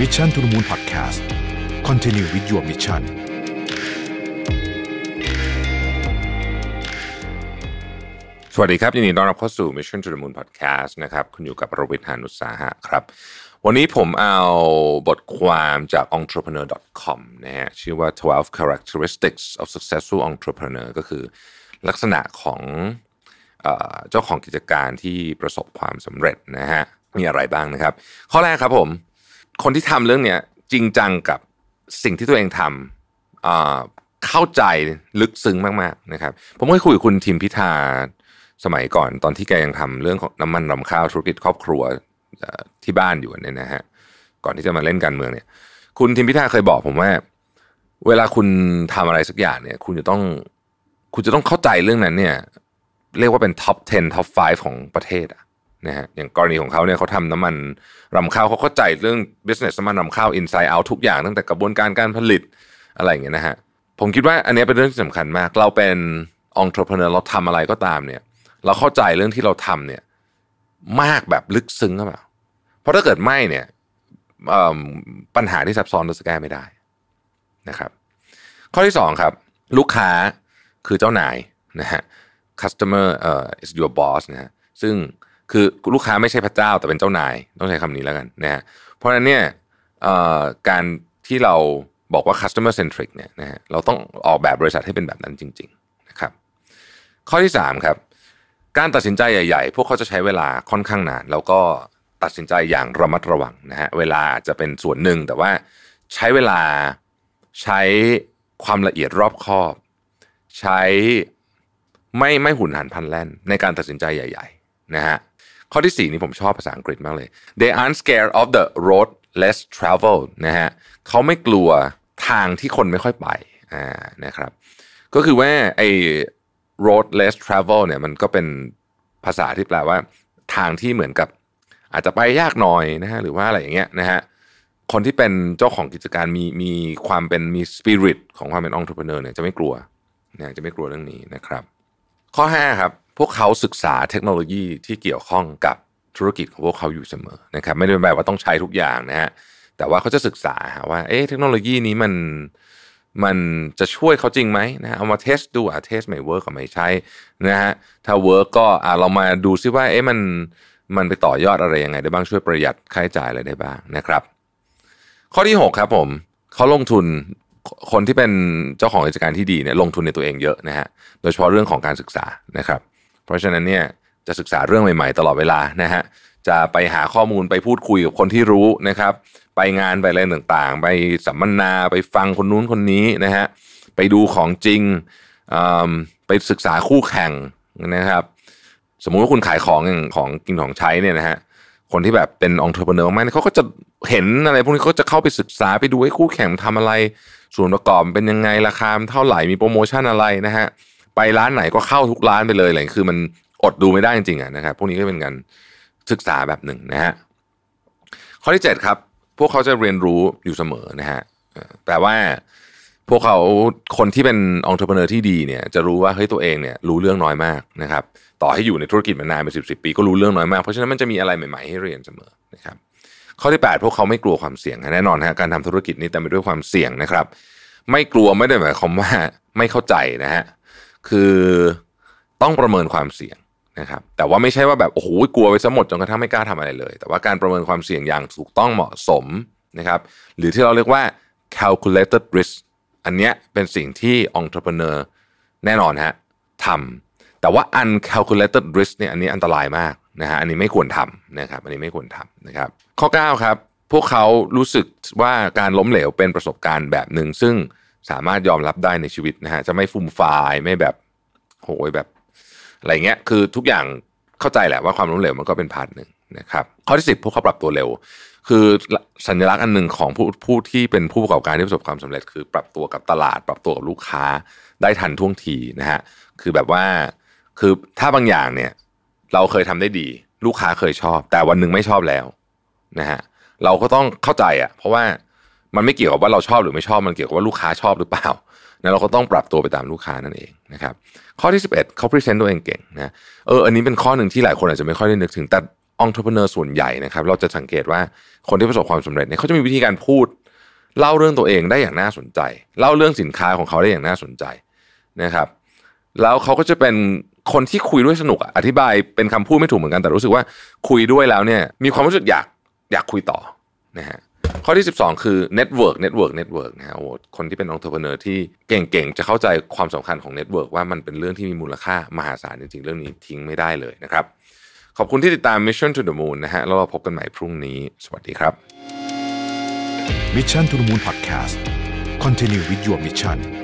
Mission to the Moon Podcast Continue with your mission สวัสดีครับยินดีต้อนรับเข้าสู่ Mission to the Moon Podcast นะครับคุณอยู่กับโรวิทยานุสาหะครับ วันนี้ผมเอาบทความจาก entrepreneur.com นะฮะชื่อว่า 12 characteristics of successful entrepreneur ก็คือลักษณะของเจ้าของกิจการที่ประสบความสำเร็จนะฮะมีอะไรบ้างนะครับ ข้อแรกครับผม คนที่ทำเรื่องเนี้ยจริงจังกับสิ่งที่ตัวเองทำเข้าใจลึกซึ้งมากๆนะครับ ผมเคยคุยกับคุณทิมพิธาสมัยก่อนตอนที่แกยังทำเรื่องของน้ำมันรำข้าวธุรกิจครอบครัวที่บ้านอยู่เนี่ยนะฮะก่อนที่จะมาเล่นการเมืองเนี่ย คุณทิมพิธาเคยบอกผมว่า เวลาคุณทำอะไรสักอย่างเนี่ย คุณจะต้องคุณจะต้องเข้าใจเรื่องนั้นเนี่ย เรียกว่าเป็น top 10 top 5 ของประเทศอะ นะฮะอย่างกรณีของเขาเนี่ยเขาทำน้ำมันรำข้าวเขาเข้าใจเรื่อง business น้ำมันรำข้าว inside out ทุกอย่างตั้งแต่กระบวนการการผลิตอะไรอย่างเงี้ยนะฮะผมคิดว่าอันนี้เป็นเรื่องที่สำคัญมาก เราเป็น entrepreneur เราทำอะไรก็ตามเนี่ย เราเข้าใจเรื่องที่เราทำเนี่ยมากแบบลึกซึ้งหรือเปล่าเพราะถ้าเกิดไม่เนี่ยปัญหาที่ซับซ้อนเราจะแก้ไม่ได้นะครับ ข้อที่สองครับ ลูกค้าคือเจ้านายนะฮะ customer เอ่อ is your boss นะฮะซึ่ง คือลูกค้าไม่ใช่พระเจ้าแต่เป็นเจ้านายต้องใช้คำนี้แล้วกันนะฮะเพราะฉะนั้นเนี่ยการที่เราบอกว่า customer centric เนี่ยนะฮะเราต้องออกแบบบริษัทให้เป็นแบบนั้นจริง ๆ นะครับ ข้อที่สามครับการตัดสินใจใหญ่ ๆ พวกเขาจะใช้เวลาค่อนข้างนาน แล้วก็ตัดสินใจอย่างระมัดระวังนะฮะเวลาจะเป็นส่วนหนึ่งแต่ว่าใช้เวลาใช้ความละเอียดรอบคอบ ใช้ไม่ไม่หุนหันพันแล่นในการตัดสินใจใหญ่ ๆ นะฮะ ข้อที่สี่นี่ผมชอบภาษาอังกฤษมากเลย they aren't scared of the road less traveled นะฮะเขาไม่กลัวทางที่คนไม่ค่อยไปอ่านะครับ ก็คือว่าไอ้ road less travel เนี่ยมันก็เป็นภาษาที่แปลว่า ทางที่เหมือนกับ อาจจะไปยากหน่อยนะฮะหรือว่าอะไรอย่างเงี้ยนะฮะคนที่เป็นเจ้าของกิจการมีมีความเป็นมีสปิริตของความเป็น entrepreneur เนี่ยจะไม่กลัวนะจะไม่กลัวเรื่องนี้นะครับ ข้อ 5 ครับ พวกเขาศึกษาเทคโนโลยีที่เกี่ยวข้องกับธุรกิจของพวกเขาอยู่เสมอนะครับไม่ได้แปลว่าต้องใช้ทุกอย่างนะฮะแต่ว่าเขาจะศึกษาว่าเอ๊ะเทคโนโลยีนี้มันมันจะช่วยเขาจริงไหมนะฮะเอามา test ดูอะ test ไม่ work ก็ไม่ใช่นะฮะถ้าเวิร์กก็อะเรามาดูซิว่าเอ๊ะมันมันไปต่อยอดอะไรยังไงได้บ้างช่วยประหยัดค่าใช้จ่ายอะไรได้บ้างนะครับ ข้อที่ 6 ครับผมเขาลงทุนคนที่เป็นเจ้าของกิจการที่ดีเนี่ยลงทุนในตัวเองเยอะนะฮะโดยเฉพาะเรื่องของการศึกษานะครับ เพราะฉะนั้นเนี่ยจะศึกษาเรื่องใหม่ๆ ตลอดเวลานะฮะจะไปหาข้อมูลไปพูดคุยกับคนที่รู้นะครับ ไปงานไปอะไรต่างๆ ไปสัมมนาไปฟังคนนู้นคนนี้นะฮะไปดูของจริงไปศึกษาคู่แข่งนะครับ สมมุติว่าคุณขายของอย่างของกินของใช้เนี่ยนะฮะคนที่แบบเป็นองค์ประกอบมากเขาก็จะเห็นอะไรพวกนี้เขาจะเข้าไปศึกษาไปดูให้คู่แข่งทำอะไร ส่วนประกอบเป็นยังไงราคาเท่าไหร่มีโปรโมชั่นอะไรนะฮะ ไปร้านไหนก็เข้าทุกร้านไปเลยอะไรคือมันอดดูไม่ได้จริงๆนะครับ พวกนี้ก็เป็นการศึกษาแบบหนึ่งนะฮะข้อที่เจ็ดครับ พวกเขาจะเรียนรู้อยู่เสมอนะฮะเอ่ว่าพวกเขาคนที่เป็นองค์ประกอบที่ดีเนี่ยจะรู้ว่าเฮ้ยตัวเองเนี่ยรู้เรื่องน้อยมากนะครับ ต่อให้อยู่ในธุรกิจมานานเป็นสิบสิบปีก็รู้เรื่องน้อยมาก เพราะฉะนั้นมันจะมีอะไรใหม่ๆให้เรียนเสมอนะครับข้อที่ 8 พวกเขาไม่กลัวความเสี่ยงแน่นอนฮะการทำธุรกิจนี้เต็มไปด้วยความเสี่ยงนะครับ ไม่กลัวไม่ได้หมายความว่าไม่เข้าใจนะฮะ คือต้องประเมินความเสี่ยงนะครับ แต่ว่าไม่ใช่ว่าแบบโอ้โหกลัวไปซะหมดจนกระทั่งไม่กล้าทำอะไรเลย แต่ว่าการประเมินความเสี่ยงอย่างถูกต้องเหมาะสมนะครับ หรือที่เราเรียกว่า calculated risk อันเนี้ยเป็นสิ่งที่ entrepreneur แน่นอนฮะทำแต่ว่า uncalculated risk เนี่ยอันนี้อันตรายมากนะฮะอันนี้ไม่ควรทำนะครับ อันนี้ไม่ควรทำนะครับ ข้อ 9 ครับพวกเขารู้สึกว่าการล้มเหลวเป็นประสบการณ์แบบหนึ่งซึ่งสามารถยอมรับได้ในชีวิตนะฮะจะไม่ฟุ่มฟายไม่แบบ โหยแบบ อะไรเงี้ยคือทุกอย่างเข้าใจแหละว่าความล้มเหลวมันก็เป็น part หนึ่งนะครับข้อที่สิบพวกเขาปรับตัวเร็ว คือสัญลักษณ์อันหนึ่งของผู้ผู้ที่เป็นผู้ประกอบการที่ประสบความสำเร็จ คือปรับตัวกับตลาด ปรับตัวกับลูกค้าได้ทันท่วงทีนะฮะคือแบบว่าคือถ้าบางอย่างเนี่ย เราเคยทำได้ดี ลูกค้าเคยชอบ แต่วันหนึ่งไม่ชอบแล้วนะฮะเราก็ต้องเข้าใจอะ เพราะว่ามันไม่เกี่ยวกับว่าเราชอบหรือไม่ชอบมันเกี่ยวกับว่าลูกค้าชอบหรือเปล่า นะเราก็ต้องปรับตัวไปตามลูกค้านั่นเองนะครับข้อที่ 11เขา present ตัวเองเก่งนะเอออันนี้เป็นข้อหนึ่งที่หลายคนอาจจะไม่ค่อยได้นึกถึงแต่ entrepreneur ส่วนใหญ่นะครับเราจะสังเกตว่าคนที่ประสบความสำเร็จเนี่ยเขาจะมีวิธีการพูด เล่าเรื่องตัวเองได้อย่างน่าสนใจ เล่าเรื่องสินค้าของเขาได้อย่างน่าสนใจนะครับ แล้วเขาก็จะเป็นคนที่คุยด้วยสนุกออธิบายเป็นคำพูดไม่ถูกเหมือนกันแต่รู้สึกว่าคุยด้วยแล้วเนี่ยมีความรู้สึกอยากอยากคุยต่อนะฮะ ข้อที่ 12 คือ network network network นะฮะโอ้คนที่เป็นองค์ประกอบที่เก่งๆ จะเข้าใจความสำคัญของ network ว่ามันเป็นเรื่องที่มีมูลค่ามหาศาลจริงๆ เรื่องนี้ทิ้งไม่ได้เลยนะครับ ขอบคุณที่ติดตาม Mission to the Moon นะฮะแล้วเราพบกันใหม่พรุ่งนี้ สวัสดีครับ Mission to the Moon Podcast Continue with your mission